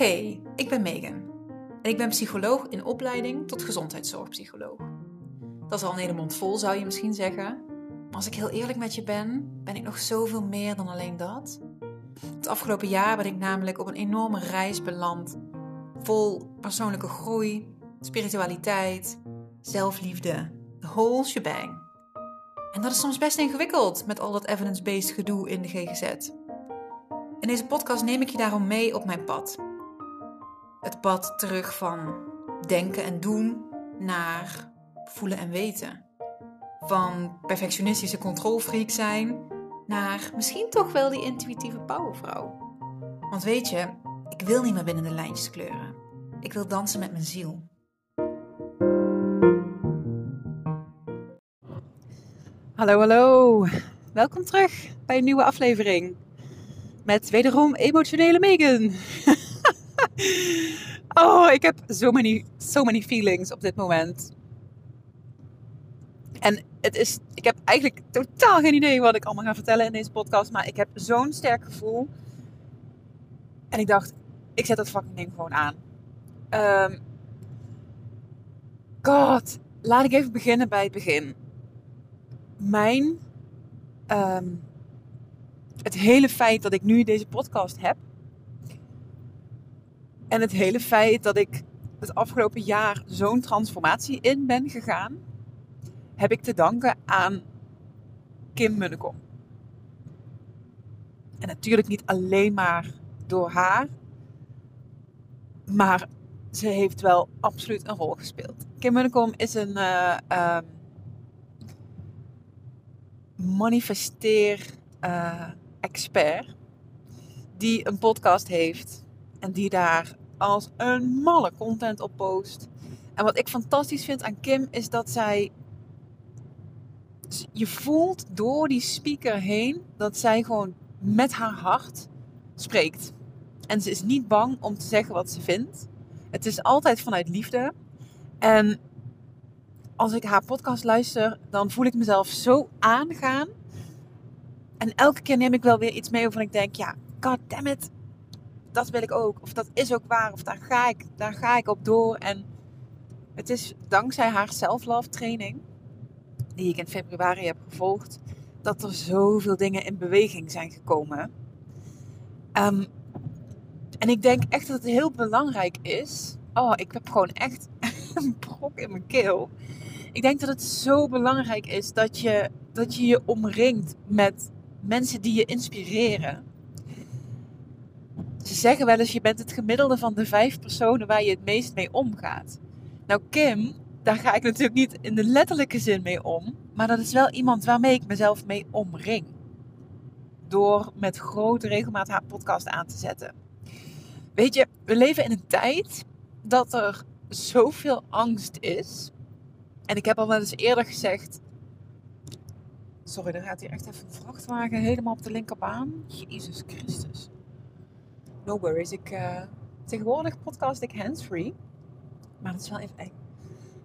Hey, ik ben Megan. En ik ben psycholoog in opleiding tot gezondheidszorgpsycholoog. Dat is al een hele vol, zou je misschien zeggen. Maar als ik heel eerlijk met je ben, ben ik nog zoveel meer dan alleen dat. Het afgelopen jaar ben ik namelijk op een enorme reis beland. Vol persoonlijke groei, spiritualiteit, zelfliefde, de whole shebang. En dat is soms best ingewikkeld met al dat evidence-based gedoe in de GGZ. In deze podcast neem ik je daarom mee op mijn pad. Het pad terug van denken en doen naar voelen en weten. Van perfectionistische controlfreak zijn naar misschien toch wel die intuïtieve powervrouw. Want weet je, ik wil niet meer binnen de lijntjes kleuren. Ik wil dansen met mijn ziel. Hallo, hallo. Welkom terug bij een nieuwe aflevering. Met wederom emotionele Megan. oh, ik heb so many, so many feelings op dit moment. En het is, ik heb eigenlijk totaal geen idee wat ik allemaal ga vertellen in deze podcast. Maar ik heb zo'n sterk gevoel. En ik dacht, ik zet dat fucking ding gewoon aan. Um, God, laat ik even beginnen bij het begin. Mijn, um, het hele feit dat ik nu deze podcast heb. En het hele feit dat ik het afgelopen jaar zo'n transformatie in ben gegaan heb ik te danken aan Kim Munnekom. En natuurlijk niet alleen maar door haar, maar ze heeft wel absoluut een rol gespeeld. Kim Munnekom is een uh, um, manifesteer-expert uh, die een podcast heeft en die daar als een malle content op post. En wat ik fantastisch vind aan Kim is dat zij je voelt door die speaker heen dat zij gewoon met haar hart spreekt. En ze is niet bang om te zeggen wat ze vindt. Het is altijd vanuit liefde. En als ik haar podcast luister, dan voel ik mezelf zo aangaan. En elke keer neem ik wel weer iets mee waarvan ik denk, ja, god damn it. Dat wil ik ook. Of dat is ook waar. Of daar ga ik, daar ga ik op door. En het is dankzij haar self-love training die ik in februari heb gevolgd, dat er zoveel dingen in beweging zijn gekomen. Um, en ik denk echt dat het heel belangrijk is. Oh, ik heb gewoon echt een brok in mijn keel. Ik denk dat het zo belangrijk is dat je dat je, je omringt met mensen die je inspireren. Ze zeggen wel eens: je bent het gemiddelde van de vijf personen waar je het meest mee omgaat. Nou, Kim daar ga ik natuurlijk niet in de letterlijke zin mee om. Maar dat is wel iemand waarmee ik mezelf mee omring. Door met grote regelmaat haar podcast aan te zetten. Weet je, we leven in een tijd dat er zoveel angst is. En ik heb al wel eens eerder gezegd. Sorry, er gaat hier echt even een vrachtwagen helemaal op de linkerbaan. Jezus Christus. No worries. Ik, uh, tegenwoordig podcast ik handsfree. Maar dat is wel even.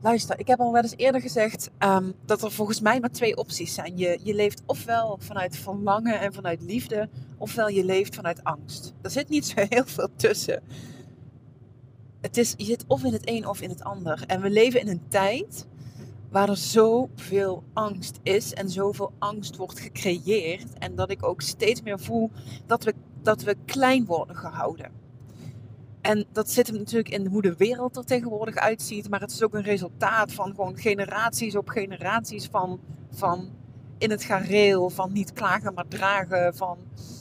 Luister, ik heb al wel eens eerder gezegd um, dat er volgens mij maar twee opties zijn. Je, je leeft ofwel vanuit verlangen en vanuit liefde, ofwel je leeft vanuit angst. Er zit niet zo heel veel tussen. Het is, je zit of in het een of in het ander. En we leven in een tijd waar er zoveel angst is en zoveel angst wordt gecreëerd. En dat ik ook steeds meer voel dat we, dat we klein worden gehouden. En dat zit hem natuurlijk in hoe de wereld er tegenwoordig uitziet. Maar het is ook een resultaat van gewoon generaties op generaties van, van in het gareel. Van niet klagen maar dragen. Van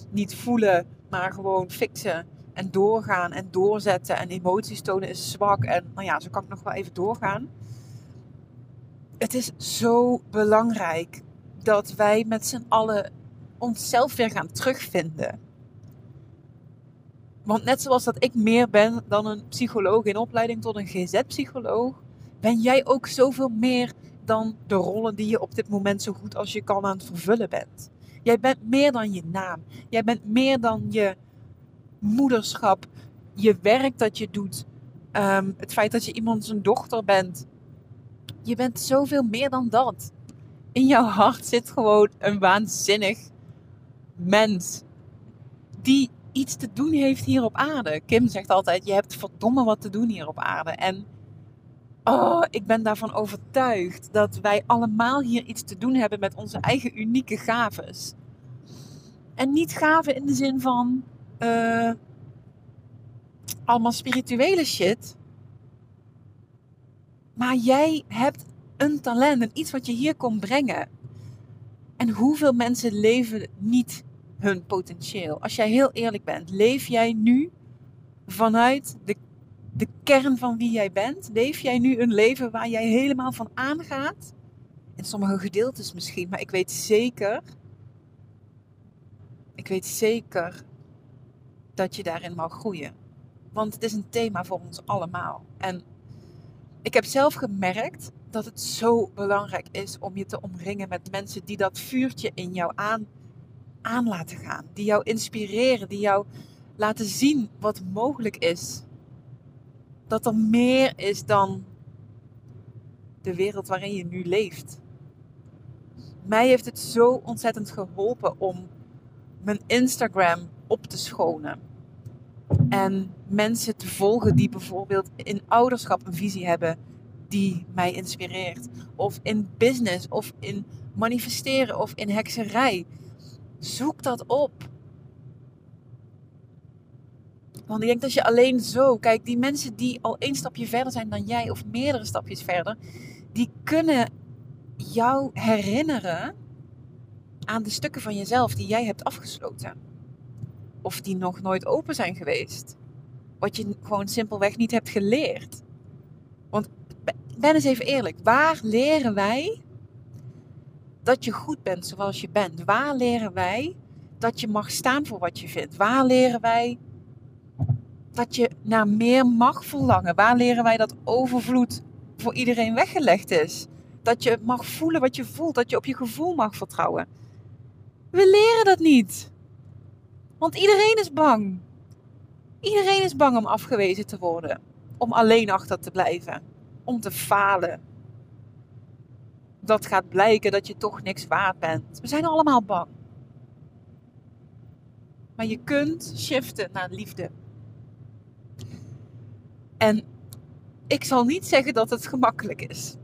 niet voelen maar gewoon fixen. En doorgaan en doorzetten. En emoties tonen is zwak. En nou ja, zo kan ik nog wel even doorgaan. Het is zo belangrijk dat wij met z'n allen onszelf weer gaan terugvinden want net zoals dat ik meer ben dan een psycholoog in opleiding tot een GZ-psycholoog, ben jij ook zoveel meer dan de rollen die je op dit moment zo goed als je kan aan het vervullen bent. Jij bent meer dan je naam. Jij bent meer dan je moederschap, je werk dat je doet, um, het feit dat je iemand zijn dochter bent. Je bent zoveel meer dan dat. In jouw hart zit gewoon een waanzinnig mens die iets te doen heeft hier op aarde. Kim zegt altijd: Je hebt verdomme wat te doen hier op aarde. En oh, ik ben daarvan overtuigd dat wij allemaal hier iets te doen hebben met onze eigen unieke gaves. En niet gaven in de zin van uh, allemaal spirituele shit. Maar jij hebt een talent en iets wat je hier komt brengen. En hoeveel mensen leven niet hun potentieel? Als jij heel eerlijk bent, leef jij nu vanuit de, de kern van wie jij bent? Leef jij nu een leven waar jij helemaal van aangaat? In sommige gedeeltes misschien, maar ik weet zeker, ik weet zeker dat je daarin mag groeien. Want het is een thema voor ons allemaal. En ik heb zelf gemerkt dat het zo belangrijk is om je te omringen met mensen die dat vuurtje in jou aan, aan laten gaan. Die jou inspireren, die jou laten zien wat mogelijk is. Dat er meer is dan de wereld waarin je nu leeft. Mij heeft het zo ontzettend geholpen om mijn Instagram op te schonen. En mensen te volgen die bijvoorbeeld in ouderschap een visie hebben die mij inspireert. Of in business, of in manifesteren, of in hekserij. Zoek dat op. Want ik denk dat je alleen zo, kijk, die mensen die al één stapje verder zijn dan jij, of meerdere stapjes verder, die kunnen jou herinneren aan de stukken van jezelf die jij hebt afgesloten. Of die nog nooit open zijn geweest. Wat je gewoon simpelweg niet hebt geleerd. Want ben eens even eerlijk. Waar leren wij dat je goed bent zoals je bent? Waar leren wij dat je mag staan voor wat je vindt? Waar leren wij dat je naar meer mag verlangen? Waar leren wij dat overvloed voor iedereen weggelegd is? Dat je mag voelen wat je voelt, dat je op je gevoel mag vertrouwen. We leren dat niet. Want iedereen is bang. Iedereen is bang om afgewezen te worden, om alleen achter te blijven om te falen. Dat gaat blijken dat je toch niks waard bent. We zijn allemaal bang. Maar je kunt shiften naar liefde. En ik zal niet zeggen dat het gemakkelijk is.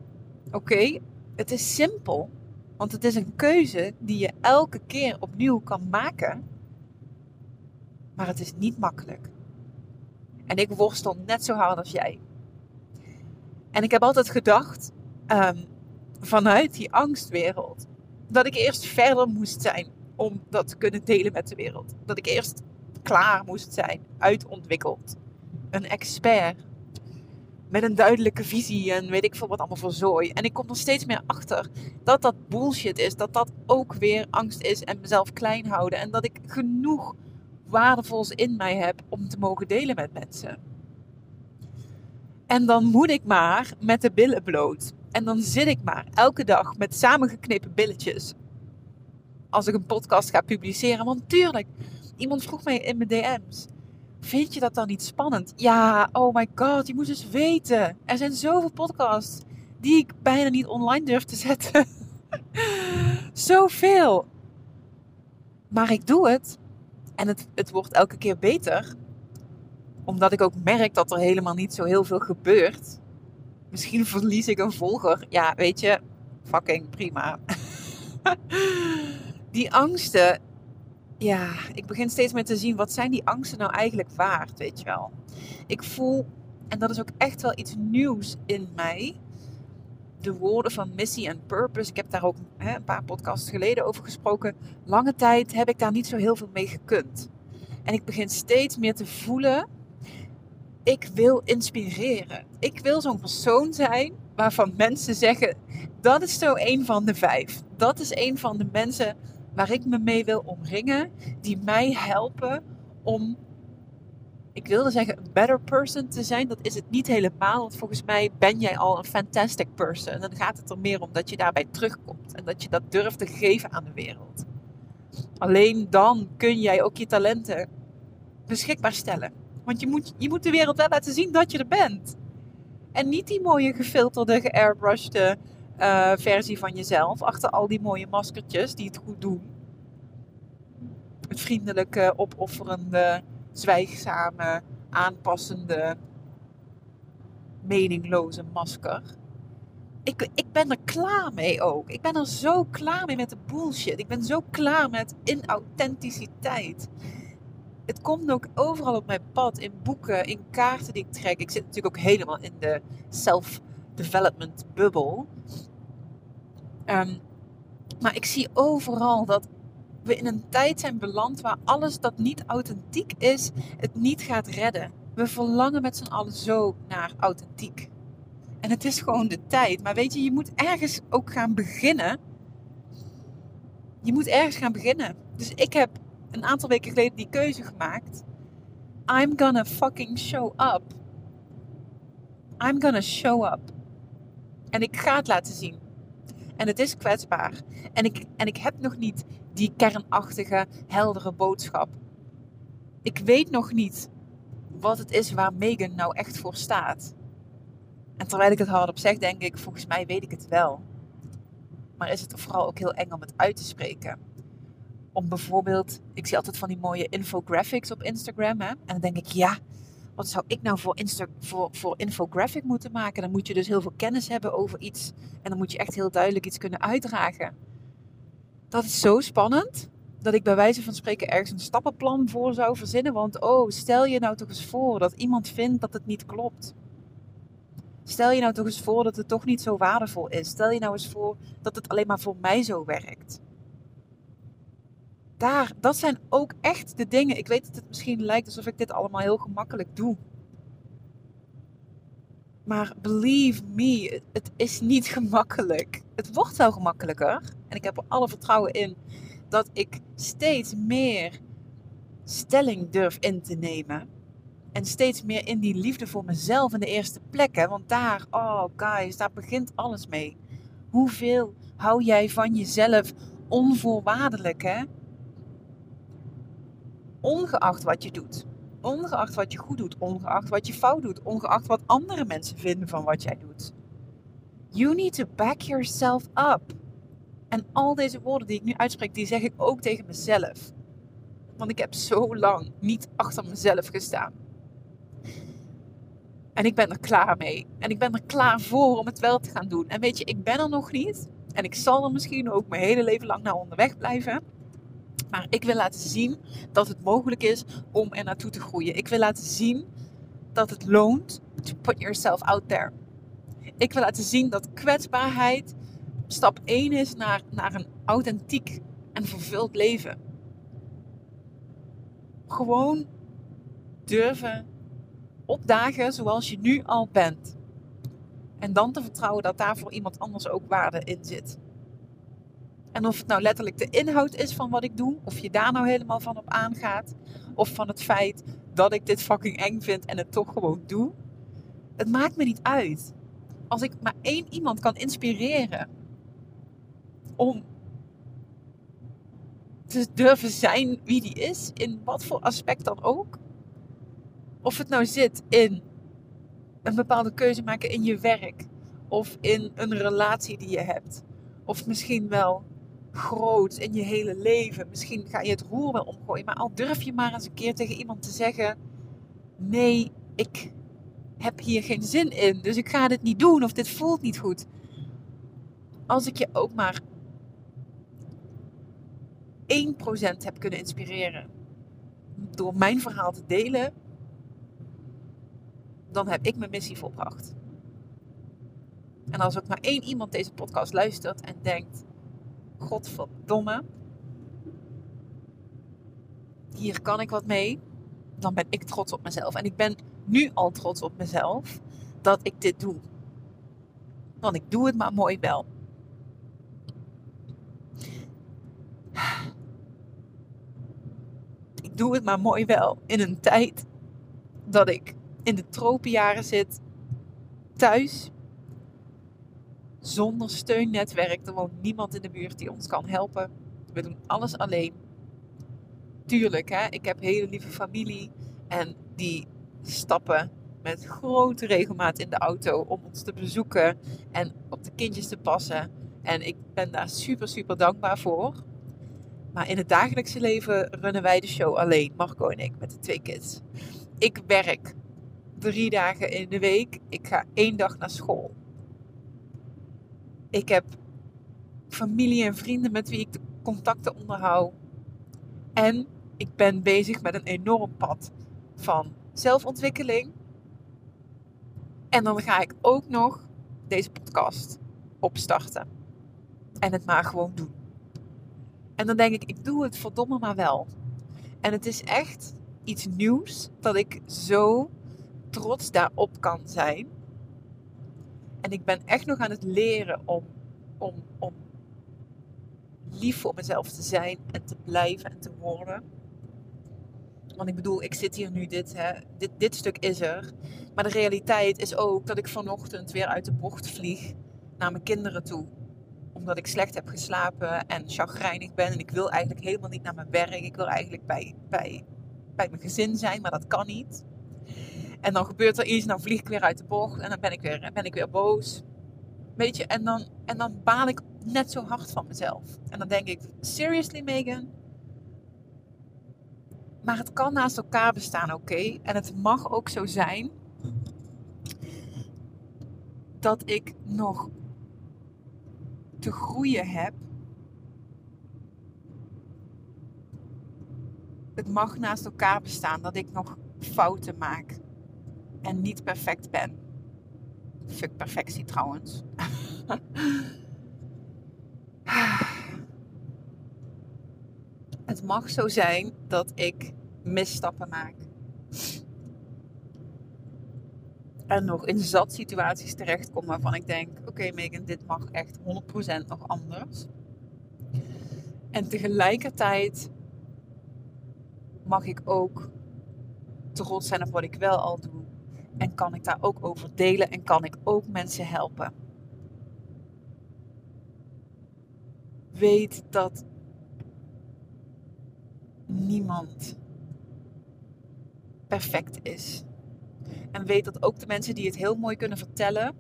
Oké, het is simpel, want het is een keuze die je elke keer opnieuw kan maken. Maar het is niet makkelijk. En ik worstel net zo hard als jij. En ik heb altijd gedacht, um, vanuit die angstwereld, dat ik eerst verder moest zijn om dat te kunnen delen met de wereld. Dat ik eerst klaar moest zijn, uitontwikkeld. Een expert. Met een duidelijke visie en weet ik veel wat allemaal voor zooi. En ik kom er steeds meer achter dat dat bullshit is. Dat dat ook weer angst is en mezelf klein houden. En dat ik genoeg waardevols in mij heb om te mogen delen met mensen. En dan moet ik maar met de billen bloot. En dan zit ik maar elke dag met samengeknepen billetjes. Als ik een podcast ga publiceren. Want tuurlijk, iemand vroeg mij in mijn DM's. Vind je dat dan niet spannend? Ja, oh my god, je moet eens weten. Er zijn zoveel podcasts die ik bijna niet online durf te zetten. Zoveel. Maar ik doe het. En het, het wordt elke keer beter omdat ik ook merk dat er helemaal niet zo heel veel gebeurt. Misschien verlies ik een volger. Ja, weet je, fucking prima. die angsten, ja, ik begin steeds meer te zien wat zijn die angsten nou eigenlijk waard, weet je wel. Ik voel, en dat is ook echt wel iets nieuws in mij, de woorden van missie en purpose. Ik heb daar ook hè, een paar podcasts geleden over gesproken. Lange tijd heb ik daar niet zo heel veel mee gekund. En ik begin steeds meer te voelen ik wil inspireren. Ik wil zo'n persoon zijn waarvan mensen zeggen: dat is zo een van de vijf. Dat is een van de mensen waar ik me mee wil omringen, die mij helpen om, ik wilde zeggen, een better person te zijn. Dat is het niet helemaal, want volgens mij ben jij al een fantastic person. Dan gaat het er meer om dat je daarbij terugkomt en dat je dat durft te geven aan de wereld. Alleen dan kun jij ook je talenten beschikbaar stellen. Want je moet, je moet de wereld wel laten zien dat je er bent. En niet die mooie gefilterde, geairbrushte uh, versie van jezelf. Achter al die mooie maskertjes die het goed doen. het vriendelijke, opofferende, zwijgzame, aanpassende, meningloze masker. Ik, ik ben er klaar mee ook. Ik ben er zo klaar mee met de bullshit. Ik ben zo klaar met inauthenticiteit. Het komt ook overal op mijn pad. In boeken, in kaarten die ik trek. Ik zit natuurlijk ook helemaal in de self-development bubbel. Um, maar ik zie overal dat we in een tijd zijn beland waar alles dat niet authentiek is, het niet gaat redden. We verlangen met z'n allen zo naar authentiek. En het is gewoon de tijd. Maar weet je, je moet ergens ook gaan beginnen. Je moet ergens gaan beginnen. Dus ik heb een aantal weken geleden die keuze gemaakt. I'm gonna fucking show up. I'm gonna show up. En ik ga het laten zien. En het is kwetsbaar. En ik, en ik heb nog niet die kernachtige, heldere boodschap. Ik weet nog niet wat het is waar Megan nou echt voor staat. En terwijl ik het hardop zeg, denk ik, volgens mij weet ik het wel. Maar is het vooral ook heel eng om het uit te spreken? Om bijvoorbeeld, ik zie altijd van die mooie infographics op Instagram. Hè? En dan denk ik, ja, wat zou ik nou voor, voor, voor infographic moeten maken? Dan moet je dus heel veel kennis hebben over iets. En dan moet je echt heel duidelijk iets kunnen uitdragen. Dat is zo spannend dat ik bij wijze van spreken ergens een stappenplan voor zou verzinnen. Want oh, stel je nou toch eens voor dat iemand vindt dat het niet klopt. Stel je nou toch eens voor dat het toch niet zo waardevol is. Stel je nou eens voor dat het alleen maar voor mij zo werkt daar, dat zijn ook echt de dingen. Ik weet dat het misschien lijkt alsof ik dit allemaal heel gemakkelijk doe. Maar believe me, het is niet gemakkelijk. Het wordt wel gemakkelijker. En ik heb er alle vertrouwen in dat ik steeds meer stelling durf in te nemen. En steeds meer in die liefde voor mezelf in de eerste plek. Hè? Want daar, oh guys, daar begint alles mee. Hoeveel hou jij van jezelf onvoorwaardelijk, hè? Ongeacht wat je doet. Ongeacht wat je goed doet. Ongeacht wat je fout doet. Ongeacht wat andere mensen vinden van wat jij doet. You need to back yourself up. En al deze woorden die ik nu uitspreek, die zeg ik ook tegen mezelf. Want ik heb zo lang niet achter mezelf gestaan. En ik ben er klaar mee. En ik ben er klaar voor om het wel te gaan doen. En weet je, ik ben er nog niet. En ik zal er misschien ook mijn hele leven lang naar onderweg blijven. Maar ik wil laten zien dat het mogelijk is om er naartoe te groeien. Ik wil laten zien dat het loont to put yourself out there. Ik wil laten zien dat kwetsbaarheid stap 1 is naar, naar een authentiek en vervuld leven. Gewoon durven opdagen zoals je nu al bent. En dan te vertrouwen dat daar voor iemand anders ook waarde in zit. En of het nou letterlijk de inhoud is van wat ik doe, of je daar nou helemaal van op aangaat, of van het feit dat ik dit fucking eng vind en het toch gewoon doe, het maakt me niet uit. Als ik maar één iemand kan inspireren om te durven zijn wie die is, in wat voor aspect dan ook. Of het nou zit in een bepaalde keuze maken in je werk, of in een relatie die je hebt, of misschien wel groot in je hele leven. Misschien ga je het roer wel omgooien. Maar al durf je maar eens een keer tegen iemand te zeggen: Nee, ik heb hier geen zin in. Dus ik ga dit niet doen of dit voelt niet goed. Als ik je ook maar 1% heb kunnen inspireren door mijn verhaal te delen, dan heb ik mijn missie volbracht. En als ook maar één iemand deze podcast luistert en denkt: godverdomme, hier kan ik wat mee, dan ben ik trots op mezelf. En ik ben nu al trots op mezelf dat ik dit doe. Want ik doe het maar mooi wel. Ik doe het maar mooi wel in een tijd dat ik in de tropenjaren zit, thuis, zonder steunnetwerk. Er woont niemand in de buurt die ons kan helpen. We doen alles alleen. Tuurlijk, hè, ik heb hele lieve familie en die stappen met grote regelmaat in de auto om ons te bezoeken en op de kindjes te passen. En ik ben daar super, super dankbaar voor. Maar in het dagelijkse leven runnen wij de show alleen, Marco en ik, met de twee kids. Ik werk drie dagen in de week. Ik ga één dag naar school. Ik heb familie en vrienden met wie ik de contacten onderhoud. En ik ben bezig met een enorm pad van zelfontwikkeling. En dan ga ik ook nog deze podcast opstarten. En het maar gewoon doen. En dan denk ik, ik doe het verdomme maar wel. En het is echt iets nieuws dat ik zo trots daarop kan zijn. En ik ben echt nog aan het leren om, om, om lief voor mezelf te zijn en te blijven en te worden. Want ik bedoel, ik zit hier nu, dit, hè, dit, dit stuk is er. Maar de realiteit is ook dat ik vanochtend weer uit de bocht vlieg naar mijn kinderen toe. Omdat ik slecht heb geslapen en chagrijnig ben. En ik wil eigenlijk helemaal niet naar mijn werk. Ik wil eigenlijk bij, bij, bij mijn gezin zijn, maar dat kan niet. En dan gebeurt er iets, dan vlieg ik weer uit de bocht en dan ben ik weer, ben ik weer boos. Weet je, en dan, en dan baal ik net zo hard van mezelf. En dan denk ik, seriously Megan? Maar het kan naast elkaar bestaan, oké? En het mag ook zo zijn dat ik nog te groeien heb. Het mag naast elkaar bestaan dat ik nog fouten maak en niet perfect ben. Fuck perfectie trouwens. Het mag zo zijn dat ik misstappen maak. En nog in zat situaties terechtkom waarvan ik denk: oké, Megan, dit mag echt 100% nog anders. En tegelijkertijd mag ik ook trots zijn op wat ik wel al doe. En kan ik daar ook over delen en kan ik ook mensen helpen. Weet dat niemand perfect is. En weet dat ook de mensen die het heel mooi kunnen vertellen,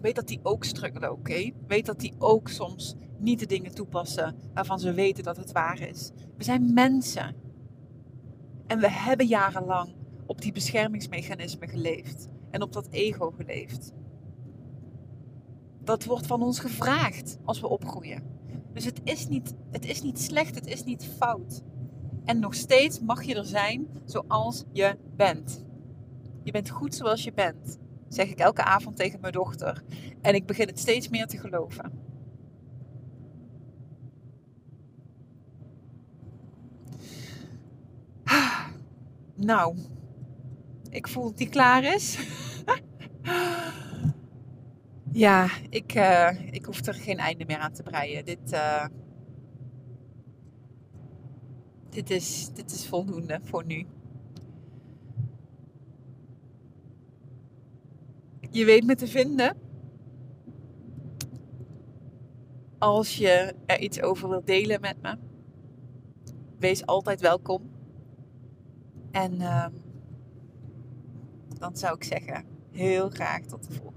weet dat die ook struggelen, oké? Weet dat die ook soms niet de dingen toepassen waarvan ze weten dat het waar is. We zijn mensen. En we hebben jarenlang op die beschermingsmechanismen geleefd en op dat ego geleefd. Dat wordt van ons gevraagd als we opgroeien. Dus het is niet, het is niet slecht, het is niet fout. En nog steeds mag je er zijn zoals je bent. Je bent goed zoals je bent, zeg ik elke avond tegen mijn dochter. En ik begin het steeds meer te geloven. Nou, ik voel dat die klaar is. ja, ik, uh, ik hoef er geen einde meer aan te breien. Dit, uh, dit, is, dit is voldoende voor nu. Je weet me te vinden. Als je er iets over wilt delen met me. Wees altijd welkom. En uh, dan zou ik zeggen, heel graag tot de volgende.